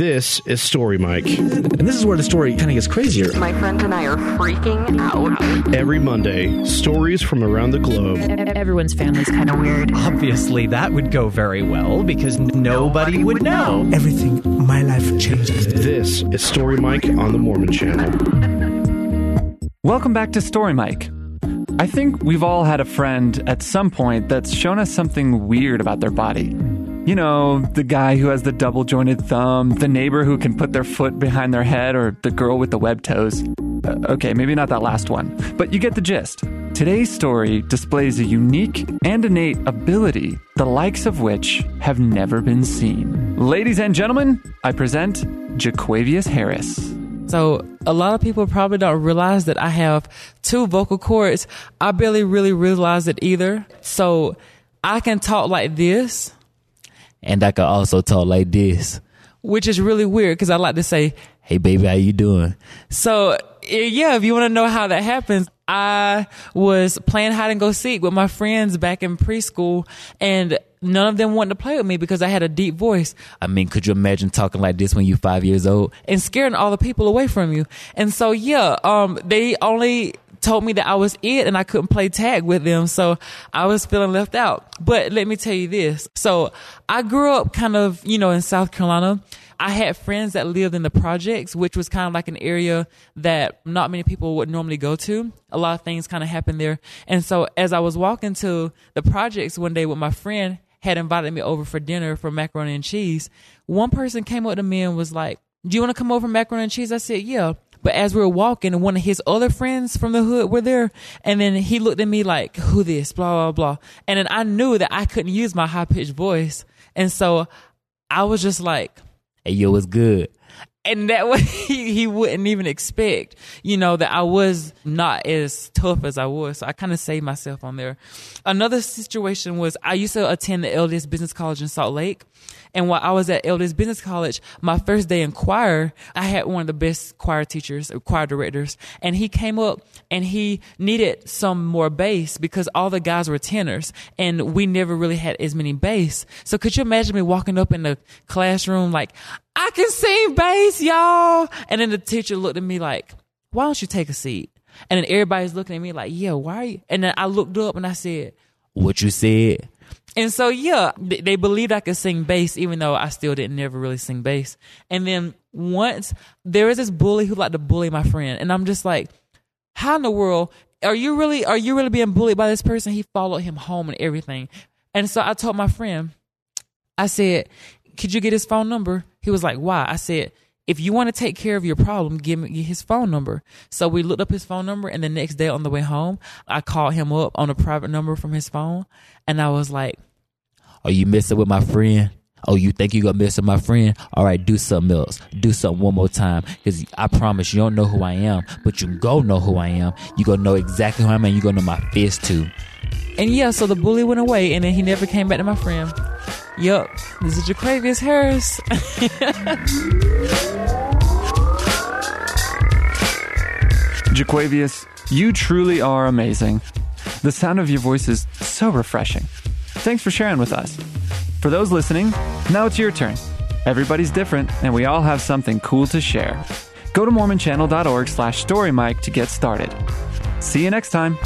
This is Story Mike. And this is where the story kind of gets crazier. My friends and I are freaking out. Every Monday, stories from around the globe. Everyone's family's kind of weird. Obviously, that would go very well because nobody would know. Everything, my life changes. This is Story Mike on the Mormon Channel. Welcome back to Story Mike. I think we've all had a friend at some point that's shown us something weird about their body. You know, the guy who has the double jointed thumb, the neighbor who can put their foot behind their head, or the girl with the web toes. Uh, okay, maybe not that last one, but you get the gist. Today's story displays a unique and innate ability, the likes of which have never been seen. Ladies and gentlemen, I present Jaquavius Harris. So a lot of people probably don't realize that I have two vocal cords. I barely really realize it either. So I can talk like this, and I can also talk like this. which is really weird because I like to say, Hey baby, how you doing? so eh, yeah, if you want to know how that happens, I was playing hide and go seek with my friends back in preschool and none of them wanted to play with me because I had a deep voice. I mean, could you imagine talking like this when you're five years old? and scaring all the people away from you. And so yeah, um, they only told me that I was it and I couldn't play tag with them. So I was feeling left out. But let me tell you this. So I grew up kind of, you know, in South Carolina. I had friends that lived in the projects, which was kind of like an area that not many people would normally go to. A lot of things kind of happened there. And so as I was walking to the projects one day with my friend, had invited me over for dinner for macaroni and cheese. One person came up to me and was like, do you want to come over for macaroni and cheese? I said, yeah. But as we were walking, one of his other friends from the hood were there. And then he looked at me like, who this? Blah, blah, blah. And then I knew that I couldn't use my high pitched voice. And so I was just like, Hey yo, it's good? And that way he, he wouldn't even expect, you know, that I was not as tough as I was. So I kind of saved myself on there. Another situation was I used to attend the LDS Business College in Salt Lake. And while I was at LDS Business College, my first day in choir, I had one of the best choir teachers, uh, choir directors, and he came up and he needed some more bass because all the guys were tenors and we never really had as many bass. So could you imagine me walking up in the classroom like, I can sing bass, y'all. And then the teacher looked at me like, why don't you take a seat? And then everybody's looking at me like, yeah, why are you? And then I looked up and I said, What you said? and so yeah, they, believed I could sing bass, even though I still didn't never really sing bass. And then once there was this bully who liked to bully my friend, and I'm just like, how in the world are you really are you really being bullied by this person? He followed him home and everything. And so I told my friend, I said, could you get his phone number? He was like, why? I said, if you want to take care of your problem, give me his phone number. So we looked up his phone number, and the next day on the way home, I called him up on a private number from his phone, and I was like, Are you messing with my friend? Oh, you think you gonna mess with my friend? All right, do something else. Do something one more time. Cause I promise you don't know who I am, but you go know who I am. You gonna know exactly who I am and you gonna know my fist too. and yeah, so the bully went away, and then he never came back to my friend. Yup, this is Jaquavius Harris. Jaquavius, you truly are amazing. The sound of your voice is so refreshing. Thanks for sharing with us. For those listening, now it's your turn. Everybody's different, and we all have something cool to share. Go to mormonchannel.org slash storymike to get started. See you next time.